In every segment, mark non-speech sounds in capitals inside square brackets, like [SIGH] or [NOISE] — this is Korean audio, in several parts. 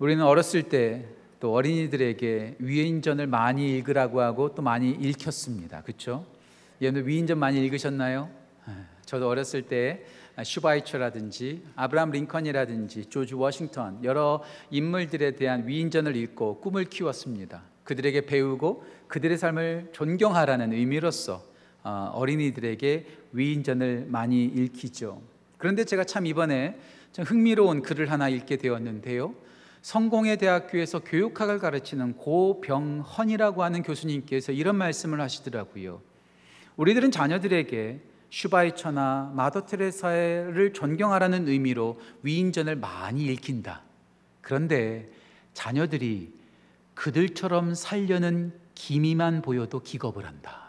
우리는 어렸을 때 또 어린이들에게 위인전을 많이 읽으라고 하고 또 많이 읽혔습니다. 그렇죠? 여러분 위인전 많이 읽으셨나요? 저도 어렸을 때 슈바이처라든지 아브라함 링컨이라든지 조지 워싱턴 여러 인물들에 대한 위인전을 읽고 꿈을 키웠습니다. 그들에게 배우고 그들의 삶을 존경하라는 의미로서 어, 어린이들에게 위인전을 많이 읽히죠. 그런데 제가 참 이번에 좀 흥미로운 글을 하나 읽게 되었는데요. 성공회 대학교에서 교육학을 가르치는 고병헌이라고 하는 교수님께서 이런 말씀을 하시더라고요. 우리들은 자녀들에게 슈바이처나 마더 테레사를 존경하라는 의미로 위인전을 많이 읽힌다. 그런데 자녀들이 그들처럼 살려는 기미만 보여도 기겁을 한다.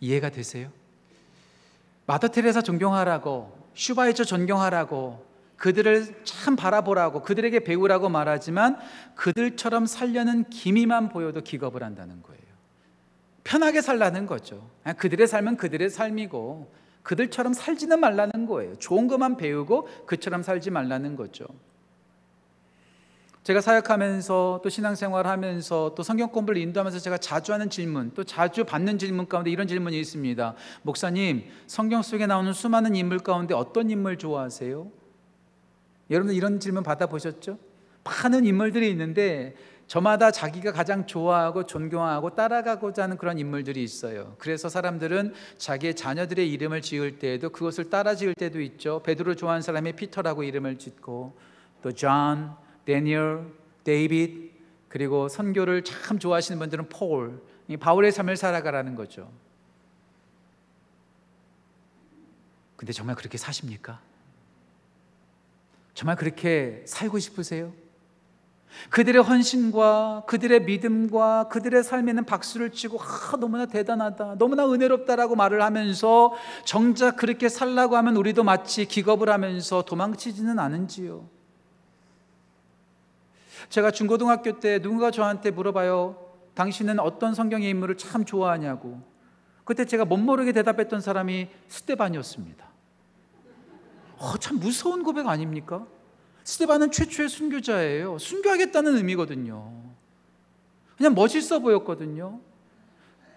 이해가 되세요? 마더 테레사 존경하라고 슈바이처 존경하라고 그들을 참 바라보라고 그들에게 배우라고 말하지만 그들처럼 살려는 기미만 보여도 기겁을 한다는 거예요. 편하게 살라는 거죠. 그들의 삶은 그들의 삶이고 그들처럼 살지는 말라는 거예요. 좋은 것만 배우고 그처럼 살지 말라는 거죠. 제가 사역하면서 또 신앙생활 하면서 또 성경 공부를 인도하면서 제가 자주 하는 질문 또 자주 받는 질문 가운데 이런 질문이 있습니다. 목사님, 성경 속에 나오는 수많은 인물 가운데 어떤 인물 좋아하세요? 여러분들 이런 질문 받아보셨죠? 많은 인물들이 있는데 저마다 자기가 가장 좋아하고 존경하고 따라가고자 하는 그런 인물들이 있어요. 그래서 사람들은 자기의 자녀들의 이름을 지을 때에도 그것을 따라 지을 때도 있죠. 베드로 좋아하는 사람이 피터라고 이름을 짓고 또 존, 데니얼, 데이빗 그리고 선교를 참 좋아하시는 분들은 폴, 바울의 삶을 살아가라는 거죠. 근데 정말 그렇게 사십니까? 정말 그렇게 살고 싶으세요? 그들의 헌신과 그들의 믿음과 그들의 삶에는 박수를 치고 아, 너무나 대단하다, 너무나 은혜롭다라고 말을 하면서 정작 그렇게 살라고 하면 우리도 마치 기겁을 하면서 도망치지는 않은지요. 제가 중고등학교 때 누군가 저한테 물어봐요. 당신은 어떤 성경의 인물을 참 좋아하냐고. 그때 제가 못 모르게 대답했던 사람이 스테반이었습니다. 어, 참 무서운 고백 아닙니까? 스테반은 최초의 순교자예요. 순교하겠다는 의미거든요. 그냥 멋있어 보였거든요.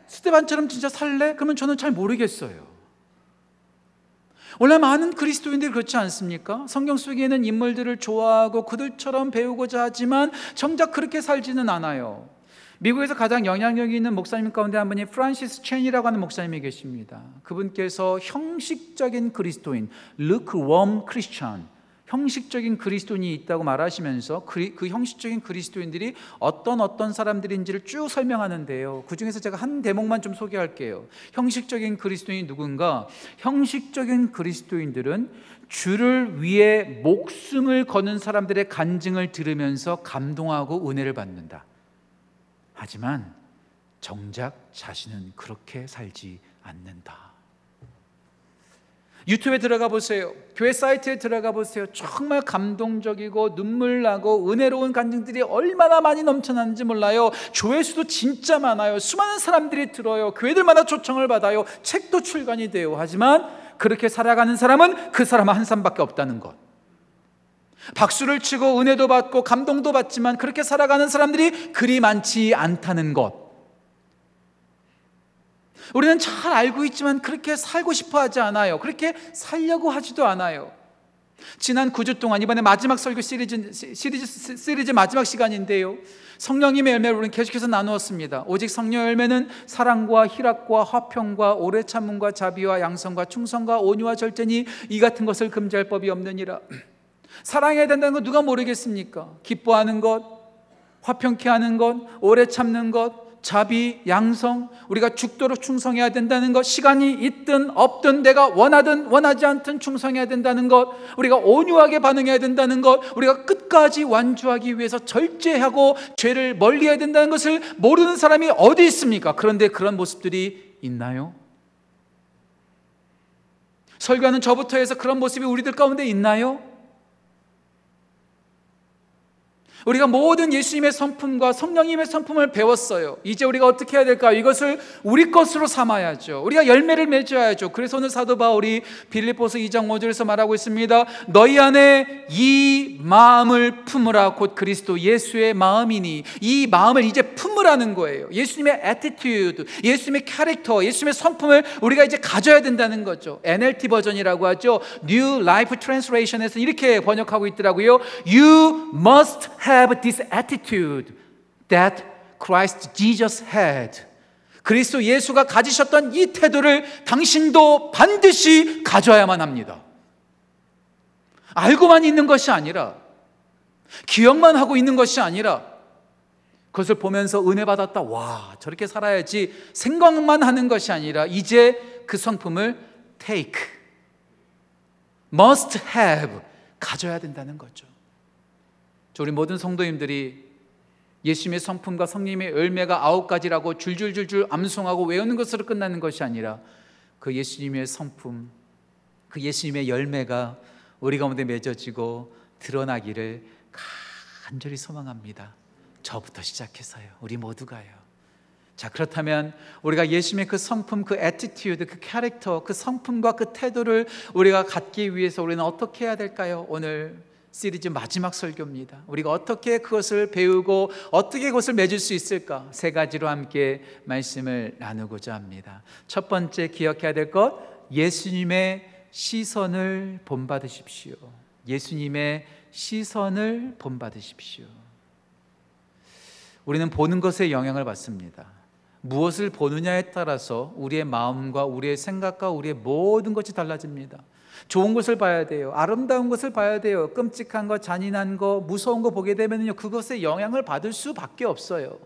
스테반처럼 진짜 살래? 그러면 저는 잘 모르겠어요. 원래 많은 그리스도인들이 그렇지 않습니까? 성경 속에 있는 인물들을 좋아하고 그들처럼 배우고자 하지만 정작 그렇게 살지는 않아요. 미국에서 가장 영향력 있는 목사님 가운데 한 분이 프란시스 첸이라고 하는 목사님이 계십니다. 그분께서 형식적인 그리스도인, warm Christian, 형식적인 그리스도인이 있다고 말하시면서 그, 그, 형식적인 그리스도인들이 어떤 어떤 사람들인지를 쭉 설명하는데요. 그 중에서 제가 한 대목만 좀 소개할게요. 형식적인 그리스도인이 누군가? 형식적인 그리스도인들은 주를 위해 목숨을 거는 사람들의 간증을 들으면서 감동하고 은혜를 받는다. 하지만 정작 자신은 그렇게 살지 않는다. 유튜브에 들어가 보세요. 교회 사이트에 들어가 보세요. 정말 감동적이고 눈물 나고 은혜로운 간증들이 얼마나 많이 넘쳐나는지 몰라요. 조회수도 진짜 많아요. 수많은 사람들이 들어요. 교회들마다 초청을 받아요. 책도 출간이 돼요. 하지만 그렇게 살아가는 사람은 그 사람 한 사람밖에 없다는 것. 박수를 치고 은혜도 받고 감동도 받지만 그렇게 살아가는 사람들이 그리 많지 않다는 것. 우리는 잘 알고 있지만 그렇게 살고 싶어 하지 않아요. 그렇게 살려고 하지도 않아요. 지난 9주 동안 이번에 마지막 설교 시리즈, 시리즈, 시리즈 마지막 시간인데요. 성령님의 열매를 우리는 계속해서 나누었습니다. 오직 성령 열매는 사랑과 희락과 화평과 오래 참음과 자비와 양성과 충성과 온유와 절제니 이 같은 것을 금지할 법이 없느니라. 사랑해야 된다는 건 누가 모르겠습니까? 기뻐하는 것, 화평케 하는 것, 오래 참는 것, 자비, 양성, 우리가 죽도록 충성해야 된다는 것, 시간이 있든 없든 내가 원하든 원하지 않든 충성해야 된다는 것, 우리가 온유하게 반응해야 된다는 것, 우리가 끝까지 완주하기 위해서 절제하고 죄를 멀리해야 된다는 것을 모르는 사람이 어디 있습니까? 그런데 그런 모습들이 있나요? 설교하는 저부터 해서 그런 모습이 우리들 가운데 있나요? 우리가 모든 예수님의 성품과 성령님의 성품을 배웠어요. 이제 우리가 어떻게 해야 될까? 이것을 우리 것으로 삼아야죠. 우리가 열매를 맺어야죠. 그래서 오늘 사도 바울이 빌립보서 2장 5절에서 말하고 있습니다. 너희 안에 이 마음을 품으라 곧 그리스도 예수의 마음이니 이 마음을 이제 품으라는 거예요. 예수님의 attitude, 예수님의 캐릭터, 예수님의 성품을 우리가 이제 가져야 된다는 거죠. NLT 버전이라고 하죠. New Life Translation에서 이렇게 번역하고 있더라고요. You must have this attitude that Christ Jesus had. 그리스도 예수가 가지셨던 이 태도를 당신도 반드시 가져야만 합니다. 알고만 있는 것이 아니라, 기억만 하고 있는 것이 아니라, 그것을 보면서 은혜 받았다. 와, 저렇게 살아야지 생각만 하는 것이 아니라, 이제 그 성품을 take, must have, 가져야 된다는 거죠. 우리 모든 성도님들이 예수님의 성품과 성님의 열매가 아홉 가지라고 줄줄줄줄 암송하고 외우는 것으로 끝나는 것이 아니라 그 예수님의 성품, 그 예수님의 열매가 우리 가운데 맺어지고 드러나기를 간절히 소망합니다. 저부터 시작해서요. 우리 모두가요. 자, 그렇다면 우리가 예수님의 그 성품, 그 attitude, 그 캐릭터, 그 성품과 그 태도를 우리가 갖기 위해서 우리는 어떻게 해야 될까요? 오늘 시리즈 마지막 설교입니다. 우리가 어떻게 그것을 배우고 어떻게 그것을 맺을 수 있을까? 세 가지로 함께 말씀을 나누고자 합니다. 첫 번째 기억해야 될 것, 예수님의 시선을 본받으십시오. 예수님의 시선을 본받으십시오. 우리는 보는 것에 영향을 받습니다. 무엇을 보느냐에 따라서 우리의 마음과 우리의 생각과 우리의 모든 것이 달라집니다. 좋은 것을 봐야 돼요. 아름다운 것을 봐야 돼요. 끔찍한 거, 잔인한 거, 무서운 거 보게 되면요. 그것에 영향을 받을 수밖에 없어요.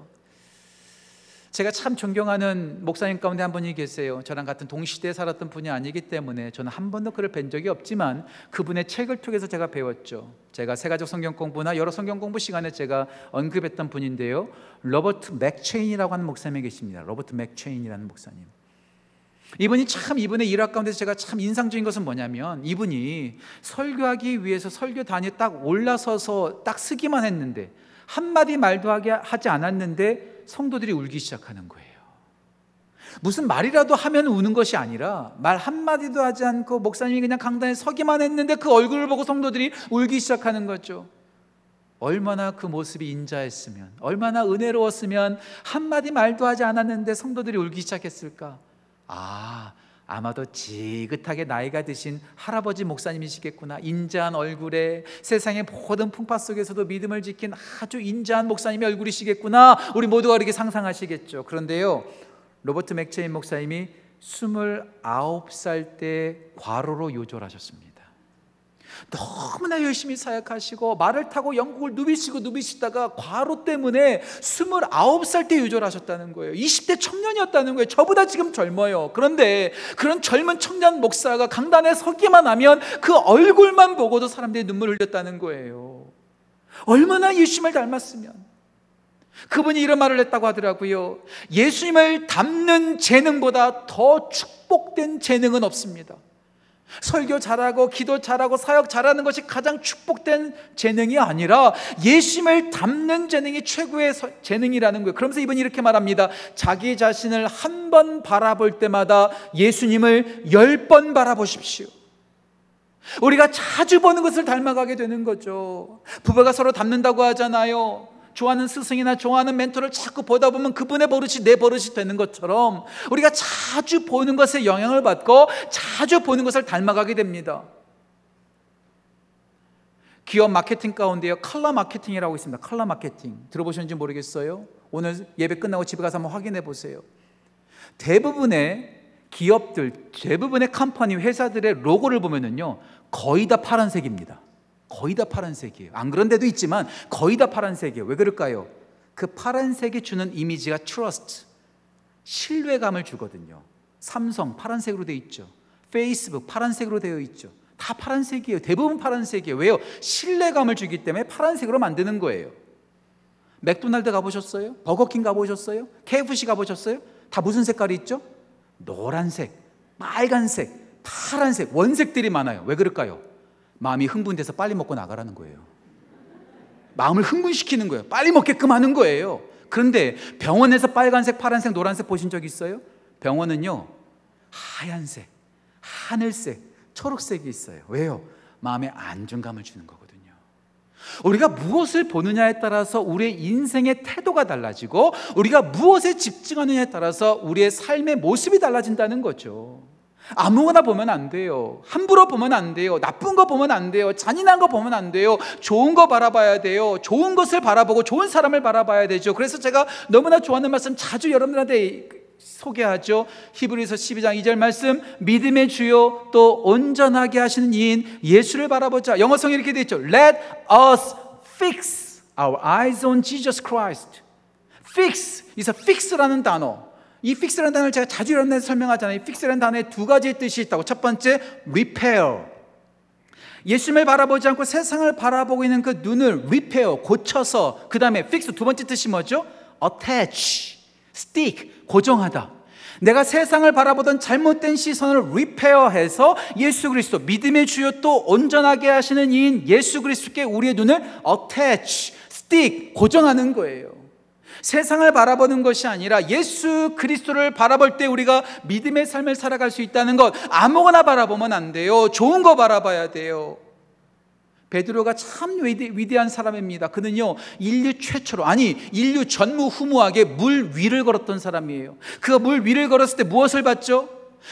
제가 참 존경하는 목사님 가운데 한 분이 계세요. 저랑 같은 동시대에 살았던 분이 아니기 때문에 저는 한 번도 그를 뵌 적이 없지만 그분의 책을 통해서 제가 배웠죠. 제가 세가족 성경 공부나 여러 성경 공부 시간에 제가 언급했던 분인데요. 로버트 맥체인이라고 하는 목사님이 계십니다. 로버트 맥체인이라는 목사님. 이분이 참 이분의 일화 가운데 제가 참 인상적인 것은 뭐냐면 이분이 설교하기 위해서 설교단에 딱 올라서서 딱 서기만 했는데 한마디 말도 하지 않았는데 성도들이 울기 시작하는 거예요. 무슨 말이라도 하면 우는 것이 아니라 말 한마디도 하지 않고 목사님이 그냥 강단에 서기만 했는데 그 얼굴을 보고 성도들이 울기 시작하는 거죠. 얼마나 그 모습이 인자했으면, 얼마나 은혜로웠으면 한마디 말도 하지 않았는데 성도들이 울기 시작했을까? 아, 아마도 지긋하게 나이가 드신 할아버지 목사님이시겠구나. 인자한 얼굴에 세상의 모든 풍파 속에서도 믿음을 지킨 아주 인자한 목사님의 얼굴이시겠구나. 우리 모두가 그렇게 상상하시겠죠. 그런데요, 로버트 맥체인 목사님이 29살 때 과로로 요절하셨습니다. 너무나 열심히 사역하시고 말을 타고 영국을 누비시고 누비시다가 과로 때문에 29살 때 유절하셨다는 거예요. 20대 청년이었다는 거예요. 저보다 지금 젊어요. 그런데 그런 젊은 청년 목사가 강단에 서기만 하면 그 얼굴만 보고도 사람들이 눈물을 흘렸다는 거예요. 얼마나 예수님을 닮았으면. 그분이 이런 말을 했다고 하더라고요. 예수님을 닮는 재능보다 더 축복된 재능은 없습니다. 설교 잘하고 기도 잘하고 사역 잘하는 것이 가장 축복된 재능이 아니라 예수님을 담는 재능이 최고의 재능이라는 거예요. 그러면서 이분이 이렇게 말합니다. 자기 자신을 한 번 바라볼 때마다 예수님을 열 번 바라보십시오. 우리가 자주 보는 것을 닮아가게 되는 거죠. 부부가 서로 닮는다고 하잖아요. 좋아하는 스승이나 좋아하는 멘토를 자꾸 보다 보면 그분의 버릇이 내 버릇이 되는 것처럼 우리가 자주 보는 것에 영향을 받고 자주 보는 것을 닮아가게 됩니다. 기업 마케팅 가운데요 컬러 마케팅이라고 있습니다. 컬러 마케팅 들어보셨는지 모르겠어요. 오늘 예배 끝나고 집에 가서 한번 확인해 보세요. 대부분의 기업들, 대부분의 컴퍼니 회사들의 로고를 보면은요 거의 다 파란색입니다. 거의 다 파란색이에요. 안 그런 데도 있지만 거의 다 파란색이에요. 왜 그럴까요? 그 파란색이 주는 이미지가 trust, 신뢰감을 주거든요. 삼성 파란색으로 되어 있죠. 페이스북 파란색으로 되어 있죠. 다 파란색이에요. 대부분 파란색이에요. 왜요? 신뢰감을 주기 때문에 파란색으로 만드는 거예요. 맥도날드 가보셨어요? 버거킹 가보셨어요? KFC 가보셨어요? 다 무슨 색깔이 있죠? 노란색, 빨간색, 파란색, 원색들이 많아요. 왜 그럴까요? 마음이 흥분돼서 빨리 먹고 나가라는 거예요. 마음을 흥분시키는 거예요. 빨리 먹게끔 하는 거예요. 그런데 병원에서 빨간색, 파란색, 노란색 보신 적 있어요? 병원은요, 하얀색, 하늘색, 초록색이 있어요. 왜요? 마음에 안정감을 주는 거거든요. 우리가 무엇을 보느냐에 따라서 우리의 인생의 태도가 달라지고 우리가 무엇에 집중하느냐에 따라서 우리의 삶의 모습이 달라진다는 거죠. 아무거나 보면 안 돼요. 함부로 보면 안 돼요. 나쁜 거 보면 안 돼요. 잔인한 거 보면 안 돼요. 좋은 거 바라봐야 돼요. 좋은 것을 바라보고 좋은 사람을 바라봐야 되죠. 그래서 제가 너무나 좋아하는 말씀 자주 여러분들한테 소개하죠. 히브리서 12장 2절 말씀 믿음의 주요 또 온전하게 하시는 이인 예수를 바라보자. 영어성에 이렇게 되어 있죠. Let us fix our eyes on Jesus Christ. fix is a fix라는 단어. 이 fix라는 단어를 제가 자주 이런 데 설명하잖아요. fix라는 단어에 두 가지의 뜻이 있다고. 첫 번째 repair. 예수님을 바라보지 않고 세상을 바라보고 있는 그 눈을 repair, 고쳐서 그 다음에 fix 두 번째 뜻이 뭐죠? attach, stick, 고정하다. 내가 세상을 바라보던 잘못된 시선을 리페어해서 예수 그리스도 믿음의 주요 또 온전하게 하시는 이인 예수 그리스도께 우리의 눈을 attach, stick 고정하는 거예요. 세상을 바라보는 것이 아니라 예수 그리스도를 바라볼 때 우리가 믿음의 삶을 살아갈 수 있다는 것 아무거나 바라보면 안 돼요. 좋은 거 바라봐야 돼요. 베드로가 참 위대, 한 사람입니다. 그는요, 인류 최초로, 아니, 인류 전무후무하게 물 위를 걸었던 사람이에요. 그가 물 위를 걸었을 때 무엇을 봤죠?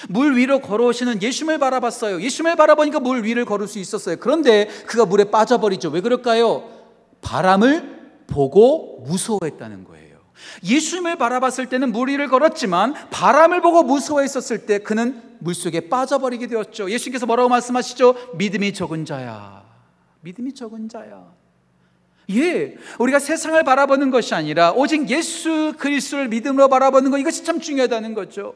물 위로 걸어오시는 예수님을 바라봤어요. 예수님을 바라보니까 물 위를 걸을 수 있었어요. 그런데 그가 물에 빠져버리죠. 왜 그럴까요? 바람을 보고 무서워했다는 거예요. 예수님을 바라봤을 때는 물 위를 걸었지만 바람을 보고 무서워했었을 때 그는 물속에 빠져버리게 되었죠. 예수님께서 뭐라고 말씀하시죠? 믿음이 적은 자야. 믿음이 적은 자야. 예, 우리가 세상을 바라보는 것이 아니라 오직 예수 그리스도를 믿음으로 바라보는 것 이것이 참 중요하다는 거죠.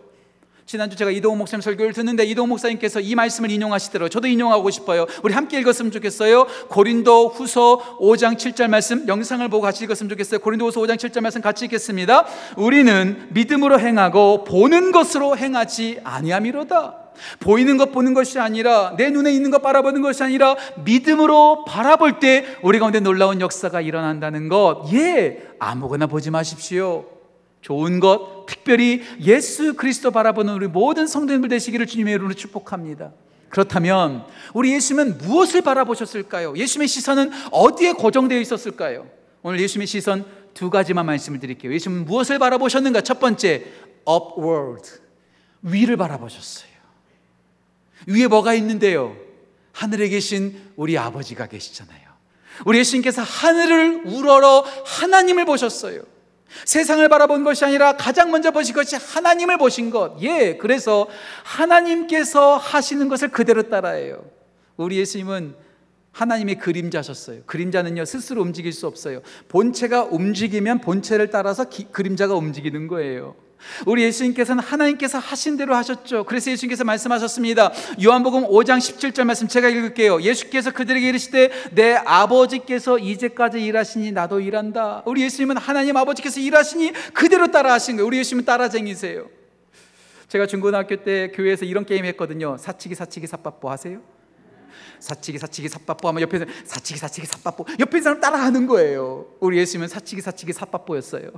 지난주 제가 이동호 목사님 설교를 듣는데 이동호 목사님께서 이 말씀을 인용하시더라고요. 저도 인용하고 싶어요. 우리 함께 읽었으면 좋겠어요. 고린도 후서 5장 7절 말씀 영상을 보고 같이 읽었으면 좋겠어요. 고린도 후서 5장 7절 말씀 같이 읽겠습니다. 우리는 믿음으로 행하고 보는 것으로 행하지 아니함이로다. 보이는 것 보는 것이 아니라 내 눈에 있는 것 바라보는 것이 아니라 믿음으로 바라볼 때 우리 가운데 놀라운 역사가 일어난다는 것. 예, 아무거나 보지 마십시오. 좋은 것, 특별히 예수 그리스도 바라보는 우리 모든 성도님들 되시기를 주님의 이름으로 축복합니다. 그렇다면 우리 예수님은 무엇을 바라보셨을까요? 예수님의 시선은 어디에 고정되어 있었을까요? 오늘 예수님의 시선 두 가지만 말씀을 드릴게요. 예수님은 무엇을 바라보셨는가? 첫 번째, upward. 위를 바라보셨어요. 위에 뭐가 있는데요? 하늘에 계신 우리 아버지가 계시잖아요. 우리 예수님께서 하늘을 우러러 하나님을 보셨어요. 세상을 바라본 것이 아니라 가장 먼저 보신 것이 하나님을 보신 것. 예, 그래서 하나님께서 하시는 것을 그대로 따라해요. 우리 예수님은 하나님의 그림자셨어요. 그림자는요, 스스로 움직일 수 없어요. 본체가 움직이면 본체를 따라서 기, 그림자가 움직이는 거예요. 우리 예수님께서는 하나님께서 하신 대로 하셨죠. 그래서 예수님께서 말씀하셨습니다. 요한복음 5장 17절 말씀 제가 읽을게요. 예수께서 그들에게 이르시되 내 아버지께서 이제까지 일하시니 나도 일한다. 우리 예수님은 하나님 아버지께서 일하시니 그대로 따라하신 거예요. 우리 예수님은 따라쟁이세요. 제가 중고등학교 때 교회에서 이런 게임 했거든요. 사치기 사치기 삽밥보 하세요? 사치기 사치기 삽밥보 하면 옆에서 사치기 사치기 삽밥보 옆에 사람 따라하는 거예요. 우리 예수님은 사치기 사치기 삽밥보였어요.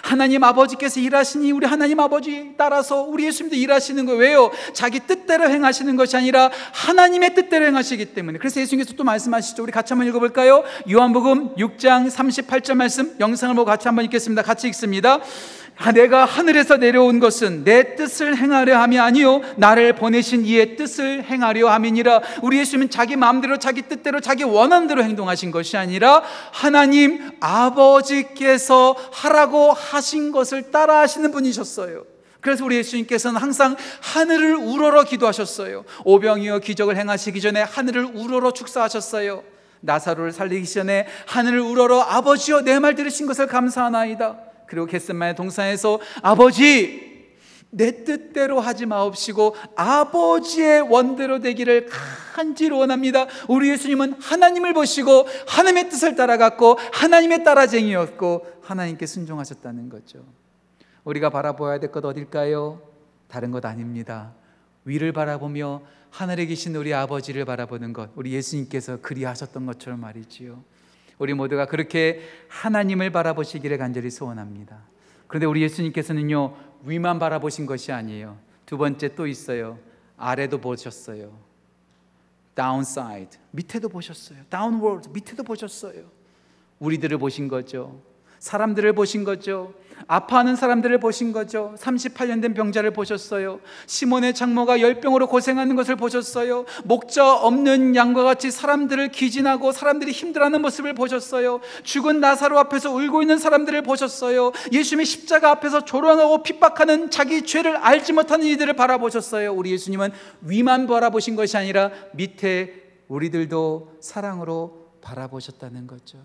하나님 아버지께서 일하시니 우리 하나님 아버지 따라서 우리 예수님도 일하시는 거예요. 왜요? 자기 뜻대로 행하시는 것이 아니라 하나님의 뜻대로 행하시기 때문에. 그래서 예수님께서 또 말씀하시죠. 우리 같이 한번 읽어볼까요? 요한복음 6장 38절 말씀 영상을 보고 같이 한번 읽겠습니다. 같이 읽습니다. 내가 하늘에서 내려온 것은 내 뜻을 행하려 함이 아니요 나를 보내신 이의 뜻을 행하려 함이니라. 우리 예수님은 자기 마음대로 자기 뜻대로 자기 원하는 대로 행동하신 것이 아니라 하나님 아버지께서 하라고 하신 것을 따라 하시는 분이셨어요. 그래서 우리 예수님께서는 항상 하늘을 우러러 기도하셨어요. 오병이어 기적을 행하시기 전에 하늘을 우러러 축사하셨어요. 나사로를 살리기 전에 하늘을 우러러 아버지여 내 말 들으신 것을 감사하나이다. 그리고 겟셋만의 동산에서 아버지 내 뜻대로 하지 마옵시고 아버지의 원대로 되기를 간절히 원합니다. 우리 예수님은 하나님을 보시고 하나님의 뜻을 따라갔고 하나님의 따라쟁이였고 하나님께 순종하셨다는 거죠. 우리가 바라보아야 될 것 어딜까요? 다른 것 아닙니다. 위를 바라보며 하늘에 계신 우리 아버지를 바라보는 것. 우리 예수님께서 그리하셨던 것처럼 말이지요. 우리 모두가 그렇게 하나님을 바라보시기를 간절히 소원합니다. 그런데 우리 예수님께서는요, 위만 바라보신 것이 아니에요. 두 번째 또 있어요. 아래도 보셨어요. downside. 밑에도 보셨어요. downward. 밑에도 보셨어요. 우리들을 보신 거죠. 사람들을 보신 거죠. 아파하는 사람들을 보신 거죠. 38년 된 병자를 보셨어요. 시몬의 장모가 열병으로 고생하는 것을 보셨어요. 목자 없는 양과 같이 사람들을 기진하고 사람들이 힘들어하는 모습을 보셨어요. 죽은 나사로 앞에서 울고 있는 사람들을 보셨어요. 예수님의 십자가 앞에서 조롱하고 핍박하는 자기 죄를 알지 못하는 이들을 바라보셨어요. 우리 예수님은 위만 바라보신 것이 아니라 밑에 우리들도 사랑으로 바라보셨다는 거죠.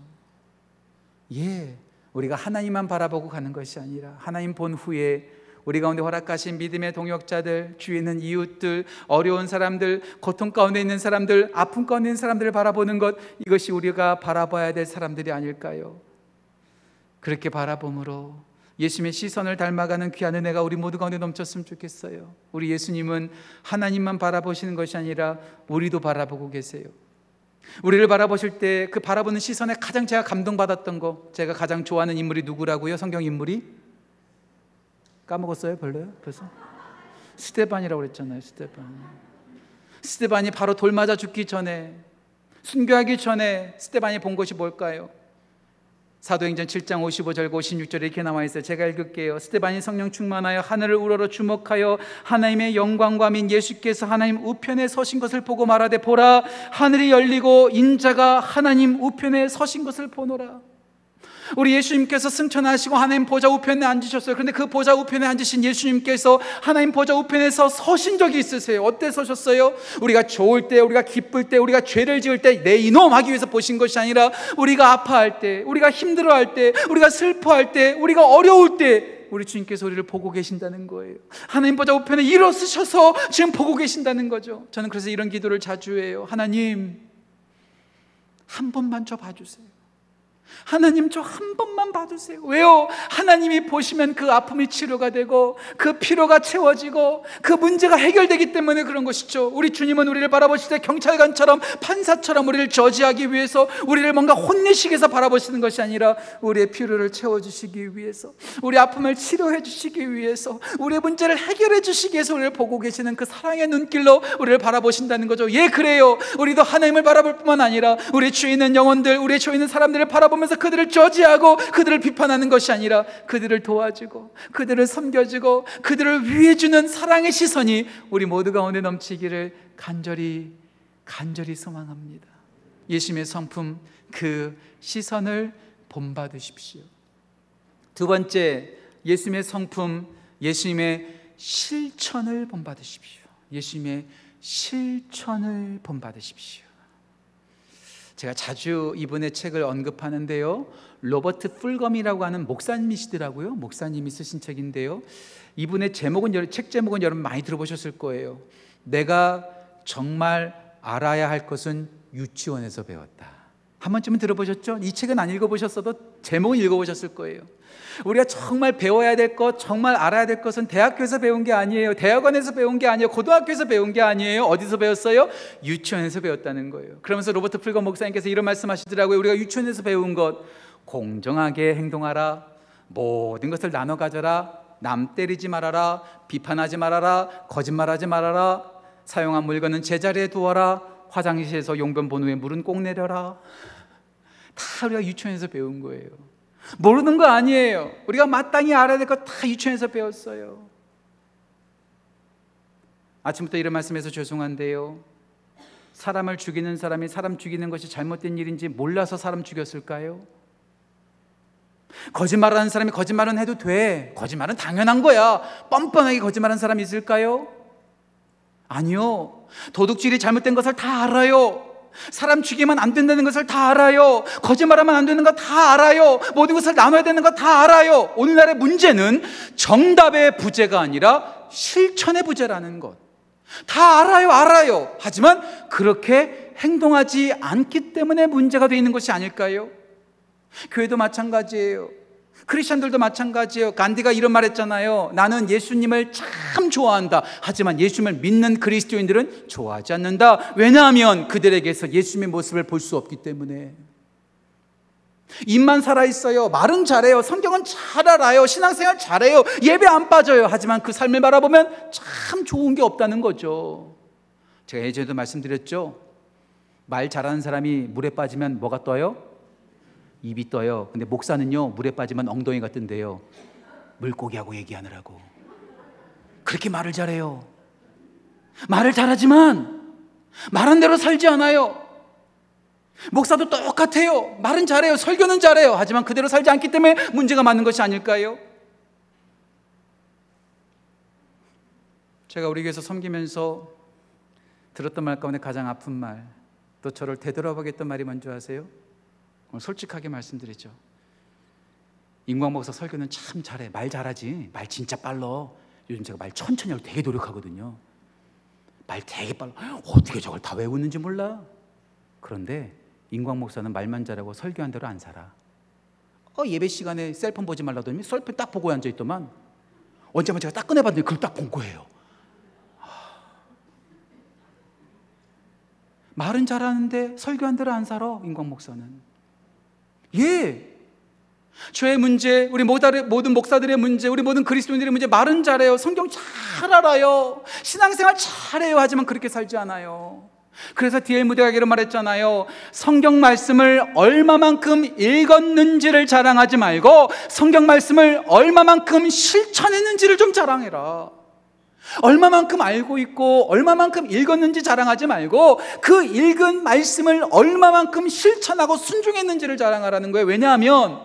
예. 우리가 하나님만 바라보고 가는 것이 아니라 하나님 본 후에 우리 가운데 허락하신 믿음의 동역자들, 주위에 있는 이웃들, 어려운 사람들, 고통 가운데 있는 사람들, 아픔 가운데 있는 사람들을 바라보는 것 이것이 우리가 바라봐야 될 사람들이 아닐까요? 그렇게 바라봄으로 예수님의 시선을 닮아가는 귀한 은혜가 우리 모두 가운데 넘쳤으면 좋겠어요. 우리 예수님은 하나님만 바라보시는 것이 아니라 우리도 바라보고 계세요. 우리를 바라보실 때 그 바라보는 시선에 가장 제가 감동받았던 거, 제가 가장 좋아하는 인물이 누구라고요? 성경 인물이? 까먹었어요? 별로요? 벌써? 스테반이라고 그랬잖아요. 스테반. 스테반이 바로 돌 맞아 죽기 전에 순교하기 전에 스테반이 본 것이 뭘까요? 사도행전 7장 55절 56절에 이렇게 나와 있어요. 제가 읽을게요. 스테반이 성령 충만하여 하늘을 우러러 주목하여 하나님의 영광과 민 예수께서 하나님 우편에 서신 것을 보고 말하되 보라 하늘이 열리고 인자가 하나님 우편에 서신 것을 보노라. 우리 예수님께서 승천하시고 하나님 보좌 우편에 앉으셨어요. 그런데 그 보좌 우편에 앉으신 예수님께서 하나님 보좌 우편에서 서신 적이 있으세요. 어때 서셨어요? 우리가 좋을 때, 우리가 기쁠 때, 우리가 죄를 지을 때 내 이놈 하기 위해서 보신 것이 아니라 우리가 아파할 때, 우리가 힘들어할 때, 우리가 슬퍼할 때, 우리가 어려울 때 우리 주님께서 우리를 보고 계신다는 거예요. 하나님 보좌 우편에 일어서셔서 지금 보고 계신다는 거죠. 저는 그래서 이런 기도를 자주 해요. 하나님, 한 번만 저 봐주세요. 하나님 저 한 번만 봐주세요. 왜요? 하나님이 보시면 그 아픔이 치료가 되고 그 피로가 채워지고 그 문제가 해결되기 때문에 그런 것이죠. 우리 주님은 우리를 바라보실 때 경찰관처럼 판사처럼 우리를 저지하기 위해서 우리를 뭔가 위해서 바라보시는 것이 아니라 우리의 피로를 채워주시기 위해서 우리 아픔을 치료해 주시기 위해서 우리의 문제를 해결해 주시기 위해서 우리를 보고 계시는 그 사랑의 눈길로 우리를 바라보신다는 거죠. 예, 그래요. 우리도 하나님을 바라볼 뿐만 아니라 우리 주위에 영혼들, 우리 주위에 사람들을 바라보면 서 하면서 그들을 저지하고 그들을 비판하는 것이 아니라 그들을 도와주고 그들을 섬겨주고 그들을 위해주는 사랑의 시선이 우리 모두 가운데 넘치기를 간절히 간절히 소망합니다. 예수님의 성품 그 시선을 본받으십시오. 두 번째 예수님의 성품 예수님의 실천을 본받으십시오. 예수님의 실천을 본받으십시오. 제가 자주 이분의 책을 언급하는데요. 로버트 풀검이라고 하는 목사님이시더라고요. 목사님이 쓰신 책인데요. 이분의 제목은 책 제목은 여러분 많이 들어보셨을 거예요. 내가 정말 알아야 할 것은 유치원에서 배웠다. 한 번쯤은 들어보셨죠? 이 책은 안 읽어보셨어도 제목은 읽어보셨을 거예요. 우리가 정말 배워야 될 것, 정말 알아야 될 것은 대학교에서 배운 게 아니에요. 대학원에서 배운 게 아니에요. 고등학교에서 배운 게 아니에요. 어디서 배웠어요? 유치원에서 배웠다는 거예요. 그러면서 로버트 풀건 목사님께서 이런 말씀하시더라고요. 우리가 유치원에서 배운 것, 공정하게 행동하라, 모든 것을 나눠 가져라, 남 때리지 말아라, 비판하지 말아라, 거짓말하지 말아라, 사용한 물건은 제자리에 두어라, 화장실에서 용변 본 후에 물은 꼭 내려라. 다 우리가 유치원에서 배운 거예요. 모르는 거 아니에요. 우리가 마땅히 알아야 될 거 다 유치원에서 배웠어요. 아침부터 이런 말씀해서 죄송한데요. 사람을 죽이는 사람이 사람 죽이는 것이 잘못된 일인지 몰라서 사람 죽였을까요? 거짓말하는 사람이 거짓말은 해도 돼. 거짓말은 당연한 거야. 뻔뻔하게 거짓말하는 사람이 있을까요? 아니요. 도둑질이 잘못된 것을 다 알아요. 사람 죽이면 안 된다는 것을 다 알아요. 거짓말하면 안 되는 거 다 알아요. 모든 것을 나눠야 되는 거 다 알아요. 오늘날의 문제는 정답의 부재가 아니라 실천의 부재라는 것. 다 알아요, 알아요. 하지만 그렇게 행동하지 않기 때문에 문제가 되어 있는 것이 아닐까요? 교회도 마찬가지예요. 크리스천들도 마찬가지예요. 간디가 이런 말 했잖아요. 나는 예수님을 참 좋아한다. 하지만 예수님을 믿는 그리스도인들은 좋아하지 않는다. 왜냐하면 그들에게서 예수님의 모습을 볼 수 없기 때문에. 입만 살아있어요. 말은 잘해요. 성경은 잘 알아요. 신앙생활 잘해요. 예배 안 빠져요. 하지만 그 삶을 바라보면 참 좋은 게 없다는 거죠. 제가 예전에도 말씀드렸죠. 말 잘하는 사람이 물에 빠지면 뭐가 떠요? 입이 떠요. 근데 목사는요, 물에 빠지면 엉덩이가 뜬대요. 물고기하고 얘기하느라고. 그렇게 말을 잘해요. 말을 잘하지만 말한 대로 살지 않아요. 목사도 똑같아요. 말은 잘해요. 설교는 잘해요. 하지만 그대로 살지 않기 때문에 문제가 많은 것이 아닐까요? 제가 우리 교회에서 섬기면서 들었던 말 가운데 가장 아픈 말, 또 저를 되돌아보게 했던 말이 뭔지 아세요? 솔직하게 말씀드리죠. 임광 목사 설교는 참 잘해. 말 잘하지. 말 진짜 빨라. 요즘 제가 말 천천히 하고 되게 노력하거든요. 말 되게 빨라. 어떻게 저걸 다 외우는지 몰라. 그런데 임광 목사는 말만 잘하고 설교한 대로 안 살아. 어, 예배 시간에 셀폰 보지 말라더니 셀폰 딱 보고 앉아 있더만. 언제 한번 제가 딱 꺼내 봤더니 그걸 딱 본 거예요. 말은 잘하는데 설교한 대로 안 살아 임광 목사는. 예. 죄의 문제, 우리 모든 목사들의 문제, 우리 모든 그리스도인들의 문제, 말은 잘해요. 성경 잘 알아요. 신앙생활 잘해요. 하지만 그렇게 살지 않아요. 그래서 디엘 무대가 이런 말했잖아요. 성경 말씀을 얼마만큼 읽었는지를 자랑하지 말고 성경 말씀을 얼마만큼 실천했는지를 좀 자랑해라. 얼마만큼 알고 있고 얼마만큼 읽었는지 자랑하지 말고 그 읽은 말씀을 얼마만큼 실천하고 순종했는지를 자랑하라는 거예요. 왜냐하면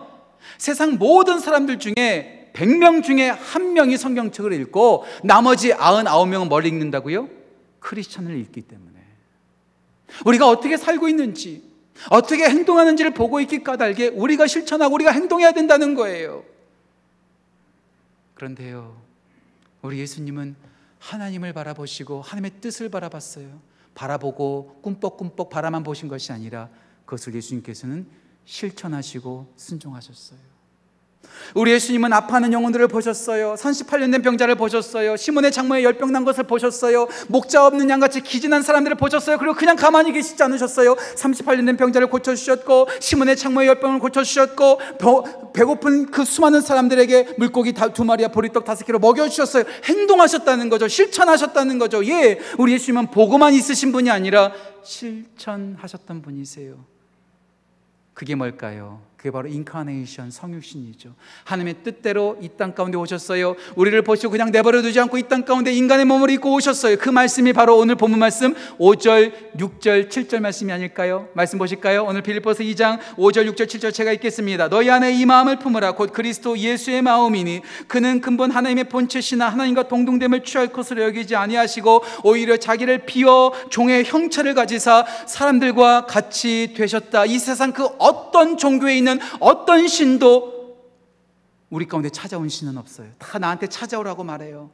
세상 모든 사람들 중에 100명 중에 한 명이 성경책을 읽고 나머지 99명은 뭘 읽는다고요? 크리스천을 읽기 때문에. 우리가 어떻게 살고 있는지, 어떻게 행동하는지를 보고 있기 까닭에 우리가 실천하고 우리가 행동해야 된다는 거예요. 그런데요, 우리 예수님은 하나님을 바라보시고 하나님의 뜻을 바라봤어요. 바라보고 꿈뻑꿈뻑 바라만 보신 것이 아니라 그것을 예수님께서는 실천하시고 순종하셨어요. 우리 예수님은 아파하는 영혼들을 보셨어요. 38년 된 병자를 보셨어요. 시몬의 장모에 열병 난 것을 보셨어요. 목자 없는 양같이 기진한 사람들을 보셨어요. 그리고 그냥 가만히 계시지 않으셨어요. 38년 된 병자를 고쳐주셨고, 시몬의 장모의 열병을 고쳐주셨고, 배고픈 그 수많은 사람들에게 물고기 두 마리와 보리떡 다섯 개로 먹여주셨어요. 행동하셨다는 거죠. 실천하셨다는 거죠. 예, 우리 예수님은 보고만 있으신 분이 아니라 실천하셨던 분이세요. 그게 뭘까요? 그게 바로 인카네이션 성육신이죠. 하나님의 뜻대로 이 땅 가운데 오셨어요. 우리를 보시고 그냥 내버려 두지 않고 이 땅 가운데 인간의 몸을 입고 오셨어요. 그 말씀이 바로 오늘 본문 말씀 5절, 6절, 7절 말씀이 아닐까요? 말씀 보실까요? 오늘 빌립보서 2장 5절, 6절, 7절 제가 읽겠습니다. 너희 안에 이 마음을 품으라 곧 그리스도 예수의 마음이니 그는 근본 하나님의 본체시나 하나님과 동등됨을 취할 것으로 여기지 아니하시고 오히려 자기를 비워 종의 형체를 가지사 사람들과 같이 되셨다. 이 세상 그 어떤 종교에 있는 어떤 신도 우리 가운데 찾아온 신은 없어요. 다 나한테 찾아오라고 말해요.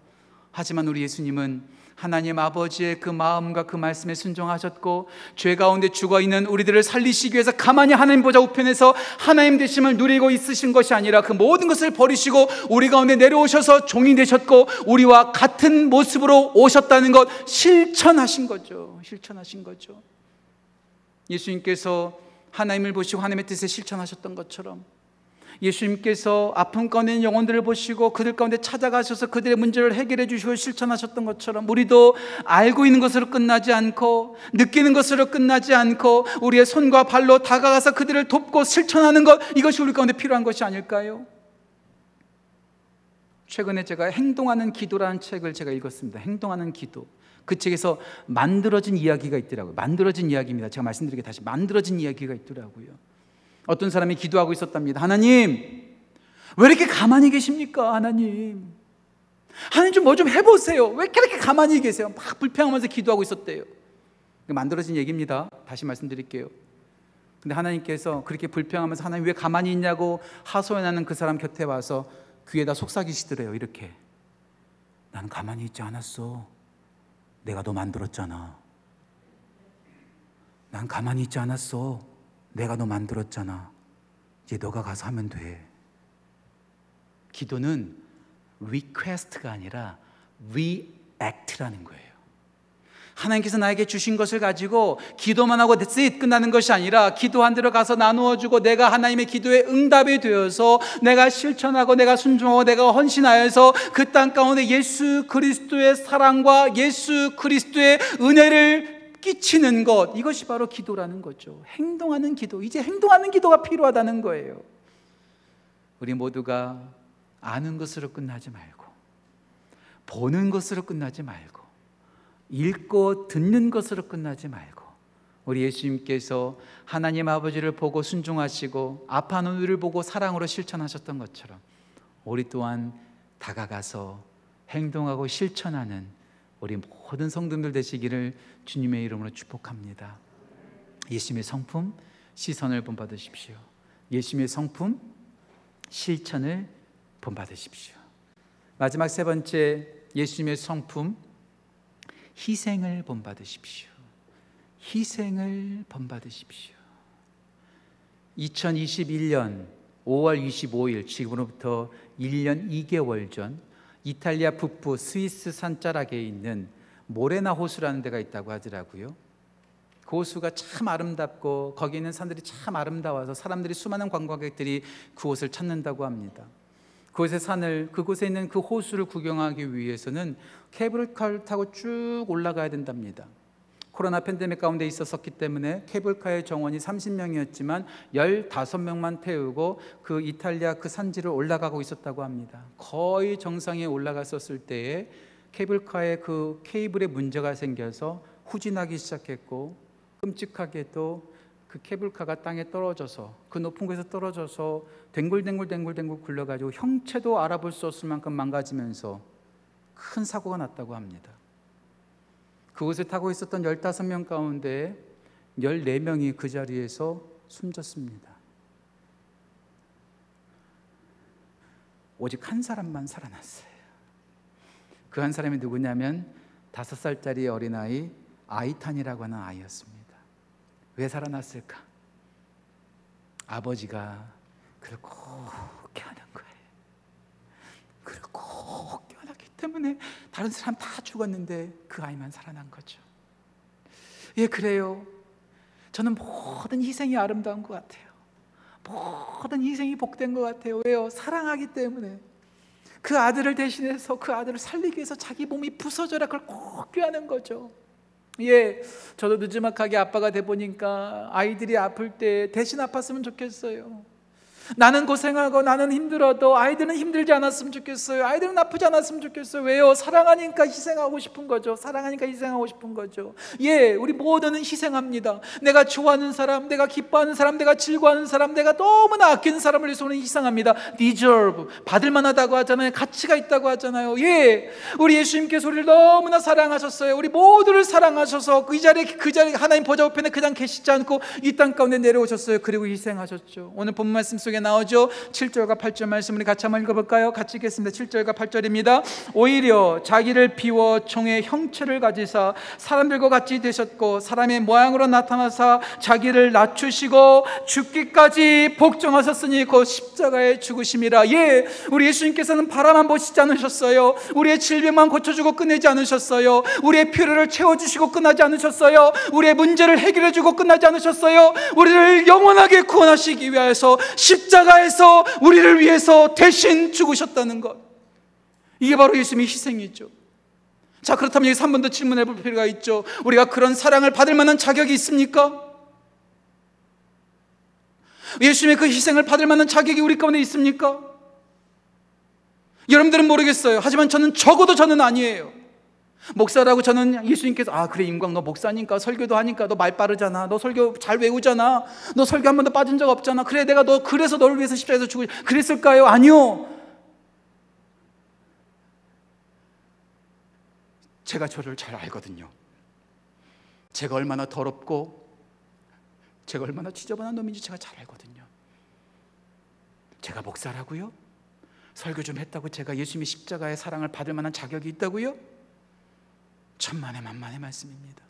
하지만 우리 예수님은 하나님 아버지의 그 마음과 그 말씀에 순종하셨고 죄 가운데 죽어 있는 우리들을 살리시기 위해서 가만히 하나님 보좌 우편에서 하나님 되심을 누리고 있으신 것이 아니라 그 모든 것을 버리시고 우리 가운데 내려오셔서 종이 되셨고 우리와 같은 모습으로 오셨다는 것 실천하신 거죠. 실천하신 거죠. 예수님께서 하나님을 보시고 하나님의 뜻에 실천하셨던 것처럼 예수님께서 아픔 있는 영혼들을 보시고 그들 가운데 찾아가셔서 그들의 문제를 해결해 주시고 실천하셨던 것처럼 우리도 알고 있는 것으로 끝나지 않고 느끼는 것으로 끝나지 않고 우리의 손과 발로 다가가서 그들을 돕고 실천하는 것 이것이 우리 가운데 필요한 것이 아닐까요? 최근에 제가 행동하는 기도라는 책을 제가 읽었습니다. 행동하는 기도. 그 책에서 만들어진 이야기가 있더라고요. 만들어진 이야기입니다. 제가 말씀드리게 다시 만들어진 이야기가 있더라고요. 어떤 사람이 기도하고 있었답니다. 하나님, 왜 이렇게 가만히 계십니까? 하나님. 하나님 좀뭐 좀 해보세요. 왜 이렇게 가만히 계세요? 막 불평하면서 기도하고 있었대요. 만들어진 얘기입니다. 다시 말씀드릴게요. 근데 하나님께서 그렇게 불평하면서 하나님 왜 가만히 있냐고 하소연하는 그 사람 곁에 와서 귀에다 속삭이시더래요. 이렇게. 나는 가만히 있지 않았어. 내가 너 만들었잖아. 난 가만히 있지 않았어. 내가 너 만들었잖아. 이제 너가 가서 하면 돼. 기도는 request가 아니라 react라는 거예요. 하나님께서 나에게 주신 것을 가지고 기도만 하고 it 끝나는 것이 아니라 기도한 대로 가서 나누어 주고 내가 하나님의 기도에 응답이 되어서 내가 실천하고 내가 순종하고 내가 헌신하여서 그 땅 가운데 예수 그리스도의 사랑과 예수 그리스도의 은혜를 끼치는 것 이것이 바로 기도라는 거죠. 행동하는 기도. 이제 행동하는 기도가 필요하다는 거예요. 우리 모두가 아는 것으로 끝나지 말고 보는 것으로 끝나지 말고 읽고 듣는 것으로 끝나지 말고 우리 예수님께서 하나님 아버지를 보고 순종하시고 아파하는 우리를 보고 사랑으로 실천하셨던 것처럼 우리 또한 다가가서 행동하고 실천하는 우리 모든 성도들 되시기를 주님의 이름으로 축복합니다. 예수님의 성품 시선을 본받으십시오. 예수님의 성품 실천을 본받으십시오. 마지막 세 번째 예수님의 성품 희생을 본받으십시오. 희생을 본받으십시오. 2021년 5월 25일 지금으로부터 1년 2개월 전 이탈리아 북부 스위스 산자락에 있는 모레나 호수라는 데가 있다고 하더라고요. 그 호수가 참 아름답고 거기 있는 산들이 참 아름다워서 사람들이 수많은 관광객들이 그 곳을 찾는다고 합니다. 그곳의 산을 그곳에 있는 그 호수를 구경하기 위해서는 케이블카를 타고 쭉 올라가야 된답니다. 코로나 팬데믹 가운데 있었기 때문에 케이블카의 정원이 30명이었지만 15명만 태우고 그 이탈리아 그 산지를 올라가고 있었다고 합니다. 거의 정상에 올라갔었을 때에 케이블카의 그 케이블에 문제가 생겨서 후진하기 시작했고 끔찍하게도 그 케이블카가 땅에 떨어져서 그 높은 곳에서 떨어져서 댕굴댕굴댕굴댕굴 굴러가지고 형체도 알아볼 수 없을 만큼 망가지면서 큰 사고가 났다고 합니다. 그곳에 타고 있었던 15명 가운데 14명이 그 자리에서 숨졌습니다. 오직 한 사람만 살아났어요. 그 한 사람이 누구냐면 다섯 살짜리 어린아이 아이탄이라고 하는 아이였습니다. 왜 살아났을까? 아버지가 그를 꼭 껴안은 거예요. 그를 꼭 껴안았기 때문에 다른 사람 다 죽었는데 그 아이만 살아난 거죠. 예, 그래요. 저는 모든 희생이 아름다운 것 같아요. 모든 희생이 복된 것 같아요. 왜요? 사랑하기 때문에. 그 아들을 대신해서 그 아들을 살리기 위해서 자기 몸이 부서져라 그걸 꼭 껴안은 거죠. 예, 저도 늦지막하게 아빠가 돼 보니까 아이들이 아플 때 대신 아팠으면 좋겠어요. 나는 고생하고 나는 힘들어도 아이들은 힘들지 않았으면 좋겠어요. 아이들은 아프지 않았으면 좋겠어요. 왜요? 사랑하니까 희생하고 싶은 거죠. 사랑하니까 희생하고 싶은 거죠. 예, 우리 모두는 희생합니다. 내가 좋아하는 사람, 내가 기뻐하는 사람, 내가 즐거워하는 사람, 내가 너무나 아끼는 사람을 위해서 우리는 희생합니다. deserve, 받을 만하다고 하잖아요. 가치가 있다고 하잖아요. 예, 우리 예수님께서 우리를 너무나 사랑하셨어요. 우리 모두를 사랑하셔서 그 자리에 그 자리 하나님 보좌 우편에 그냥 계시지 않고 이 땅 가운데 내려오셨어요. 그리고 희생하셨죠. 오늘 본 말씀 속에 나오죠. 7절과 8절 말씀을 같이 한번 읽어볼까요? 같이 읽겠습니다. 7절과 8절입니다. 오히려 자기를 비워 종의 형체를 가지사 사람들과 같이 되셨고 사람의 모양으로 나타나사 자기를 낮추시고 죽기까지 복종하셨으니 그 십자가에 죽으심이라. 예, 우리 예수님께서는 바라만 보시지 않으셨어요. 우리의 질병만 고쳐주고 끝내지 않으셨어요. 우리의 필요를 채워주시고 끝나지 않으셨어요. 우리의 문제를 해결해주고 끝나지 않으셨어요. 우리를 영원하게 구원하시기 위해서 십 십자가에서 우리를 위해서 대신 죽으셨다는 것. 이게 바로 예수님의 희생이죠. 자, 그렇다면 여기서 한번더 질문해 볼 필요가 있죠. 우리가 그런 사랑을 받을 만한 자격이 있습니까? 예수님의 그 희생을 받을 만한 자격이 우리 가운데 있습니까? 여러분들은 모르겠어요. 하지만 저는 적어도 저는 아니에요. 목사라고 저는 예수님께서 아 그래 임광 너 목사니까 설교도 하니까 너 말 빠르잖아 너 설교 잘 외우잖아 너 설교 한 번도 빠진 적 없잖아 그래 내가 너 그래서 너를 위해서 십자가에서 죽을 그랬을까요? 아니요 제가 저를 잘 알거든요 제가 얼마나 더럽고 제가 얼마나 지저분한 놈인지 제가 잘 알거든요 제가 목사라고요? 설교 좀 했다고 제가 예수님의 십자가의 사랑을 받을 만한 자격이 있다고요? 천만의 만만의 말씀입니다.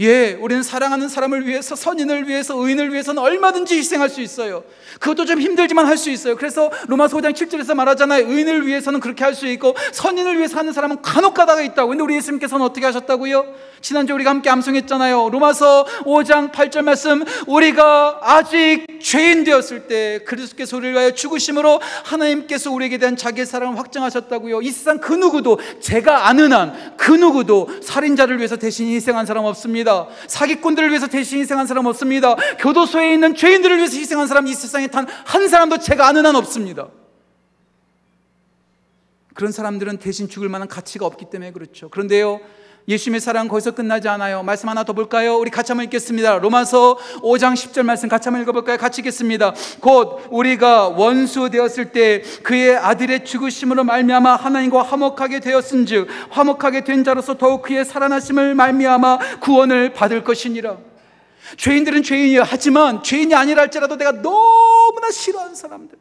예, 우리는 사랑하는 사람을 위해서, 선인을 위해서, 의인을 위해서는 얼마든지 희생할 수 있어요. 그것도 좀 힘들지만 할 수 있어요. 그래서 로마서 5장 7절에서 말하잖아요. 의인을 위해서는 그렇게 할 수 있고, 선인을 위해서 하는 사람은 간혹 가다가 있다고. 근데 우리 예수님께서는 어떻게 하셨다고요? 지난주 우리가 함께 암송했잖아요. 로마서 5장 8절 말씀, 우리가 아직 죄인 되었을 때 그리스도께서 우리를 위하여 죽으심으로 하나님께서 우리에게 대한 자기의 사랑을 확증하셨다고요. 이 세상 그 누구도 제가 아는 한 그 누구도 살인자를 위해서 대신 희생한 사람 없습니다. 사기꾼들을 위해서 대신 희생한 사람 없습니다. 교도소에 있는 죄인들을 위해서 희생한 사람 이 세상에 단 한 사람도 제가 아는 한 없습니다. 그런 사람들은 대신 죽을 만한 가치가 없기 때문에 그렇죠. 그런데요. 예수님의 사랑 거기서 끝나지 않아요. 말씀 하나 더 볼까요? 우리 같이 한번 읽겠습니다. 로마서 5장 10절 말씀 같이 한번 읽어볼까요? 같이 읽겠습니다. 곧 우리가 원수 되었을 때 그의 아들의 죽으심으로 말미암아 하나님과 화목하게 되었은즉 화목하게 된 자로서 더욱 그의 살아나심을 말미암아 구원을 받을 것이니라. 죄인들은 죄인이야. 하지만 죄인이 아니라 할지라도 내가 너무나 싫어하는 사람들,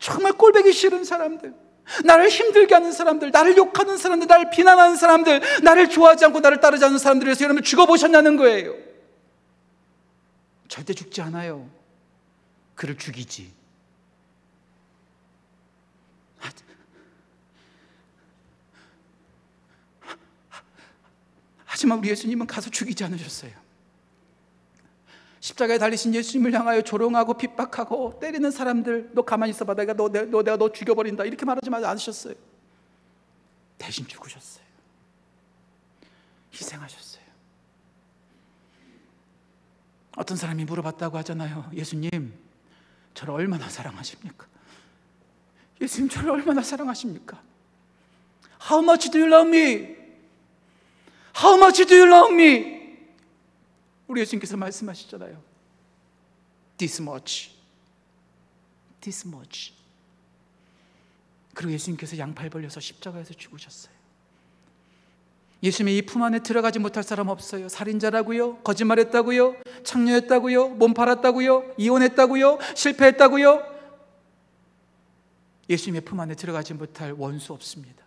정말 꼴배기 싫은 사람들. 나를 힘들게 하는 사람들, 나를 욕하는 사람들, 나를 비난하는 사람들, 나를 좋아하지 않고 나를 따르지 않는 사람들에 서 여러분 죽어보셨냐는 거예요. 절대 죽지 않아요. 그를 죽이지. 하지만 우리 예수님은 가서 죽이지 않으셨어요. 십자가에 달리신 예수님을 향하여 조롱하고 핍박하고 때리는 사람들 너 가만히 있어봐 내가 너, 너, 너 내가 너 죽여버린다 이렇게 말하지 않으셨어요 대신 죽으셨어요 희생하셨어요 어떤 사람이 물어봤다고 하잖아요 예수님 저를 얼마나 사랑하십니까? 예수님 저를 얼마나 사랑하십니까? How much do you love me? How much do you love me? 우리 예수님께서 말씀하시잖아요. This much. This much. 그리고 예수님께서 양팔 벌려서 십자가에서 죽으셨어요. 예수님의 이 품 안에 들어가지 못할 사람 없어요. 살인자라고요? 거짓말했다고요? 창녀했다고요? 몸 팔았다고요? 이혼했다고요? 실패했다고요? 예수님의 품 안에 들어가지 못할 원수 없습니다.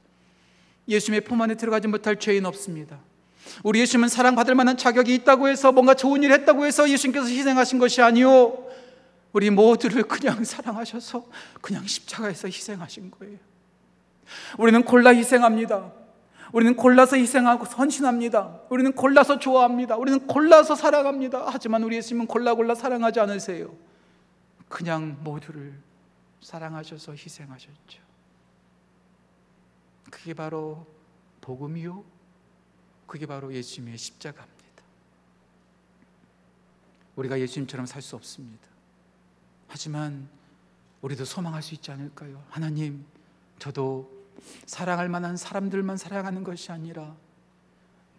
예수님의 품 안에 들어가지 못할 죄인 없습니다. 우리 예수님은 사랑받을 만한 자격이 있다고 해서 뭔가 좋은 일 했다고 해서 예수님께서 희생하신 것이 아니요. 우리 모두를 그냥 [LAUGHS] 사랑하셔서 그냥 십자가에서 희생하신 거예요. 우리는 골라 희생합니다. 우리는 골라서 희생하고 헌신합니다. 우리는 골라서 좋아합니다. 우리는 골라서 사랑합니다. 하지만 우리 예수님은 골라 골라 사랑하지 않으세요. 그냥 모두를 사랑하셔서 희생하셨죠. 그게 바로 복음이요. 그게 바로 예수님의 십자가입니다. 우리가 예수님처럼 살 수 없습니다. 하지만 우리도 소망할 수 있지 않을까요? 하나님, 저도 사랑할 만한 사람들만 사랑하는 것이 아니라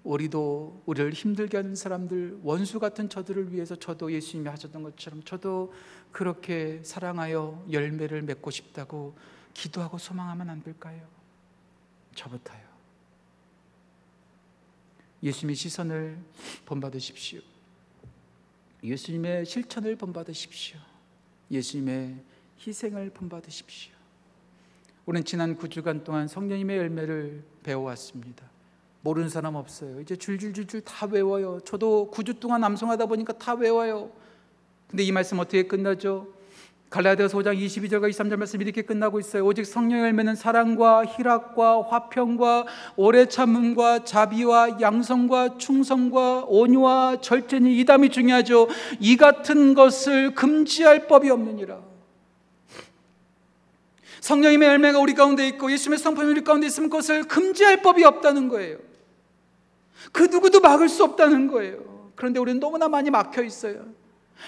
우리도 우리를 힘들게 하는 사람들, 원수 같은 저들을 위해서 저도 예수님이 하셨던 것처럼 저도 그렇게 사랑하여 열매를 맺고 싶다고 기도하고 소망하면 안 될까요? 저부터요. 예수님의 시선을 본받으십시오. 예수님의 실천을 본받으십시오. 예수님의 희생을 본받으십시오. 우리는 지난 9주간 동안 성령님의 열매를 배워왔습니다. 모르는 사람 없어요. 이제 줄줄줄줄 다 외워요. 저도 9주 동안 암송하다 보니까 다 외워요. 근데 이 말씀 어떻게 끝나죠? 갈라디아서 5장 22절과 23절 말씀이 이렇게 끝나고 있어요. 오직 성령의 열매는 사랑과 희락과 화평과 오래 참음과 자비와 양성과 충성과 온유와 절제니 이 담이 중요하죠. 이 같은 것을 금지할 법이 없느니라. 성령의 열매가 우리 가운데 있고 예수님의 성품이 우리 가운데 있으면 그것을 금지할 법이 없다는 거예요. 그 누구도 막을 수 없다는 거예요. 그런데 우리는 너무나 많이 막혀 있어요.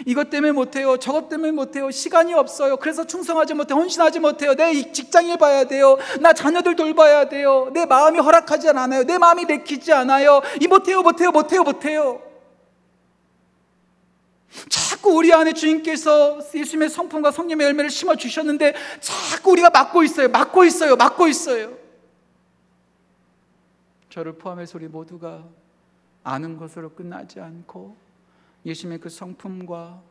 이것 때문에 못해요. 저것 때문에 못해요. 시간이 없어요. 그래서 충성하지 못해. 헌신하지 못해요. 내 직장일 봐야 돼요. 나 자녀들 돌봐야 돼요. 내 마음이 허락하지 않아요. 내 마음이 내키지 않아요. 이 못해요, 못해요, 못해요, 못해요. 자꾸 우리 안에 주님께서 예수님의 성품과 성령의 열매를 심어 주셨는데 자꾸 우리가 막고 있어요. 막고 있어요. 막고 있어요. 저를 포함해서 우리 모두가 아는 것으로 끝나지 않고 예수님의 그 성품과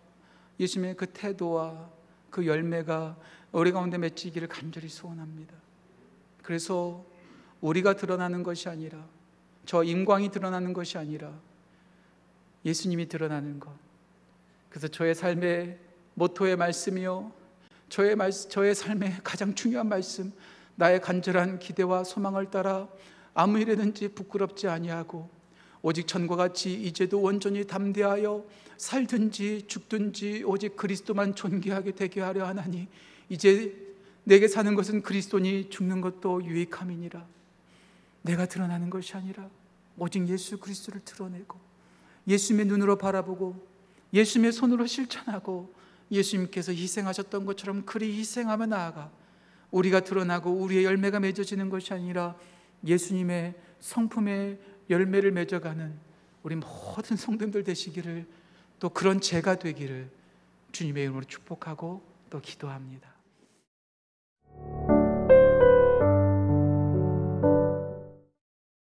예수님의 그 태도와 그 열매가 우리 가운데 맺히기를 간절히 소원합니다. 그래서 우리가 드러나는 것이 아니라 저 임광이 드러나는 것이 아니라 예수님이 드러나는 것. 그래서 저의 삶의 모토의 말씀이요. 저의 말 저의 삶의 가장 중요한 말씀. 나의 간절한 기대와 소망을 따라 아무 일에든지 부끄럽지 아니하고 오직 전과 같이 이제도 온전히 담대하여 살든지 죽든지 오직 그리스도만 존귀하게 되게 하려 하나니 이제 내게 사는 것은 그리스도니 죽는 것도 유익함이니라. 내가 드러나는 것이 아니라 오직 예수 그리스도를 드러내고 예수님의 눈으로 바라보고 예수님의 손으로 실천하고 예수님께서 희생하셨던 것처럼 그리 희생하며 나아가 우리가 드러나고 우리의 열매가 맺어지는 것이 아니라 예수님의 성품의 열매를 맺어가는 우리 모든 성도들 되시기를 또 그런 제가 되기를 주님의 이름으로 축복하고 또 기도합니다.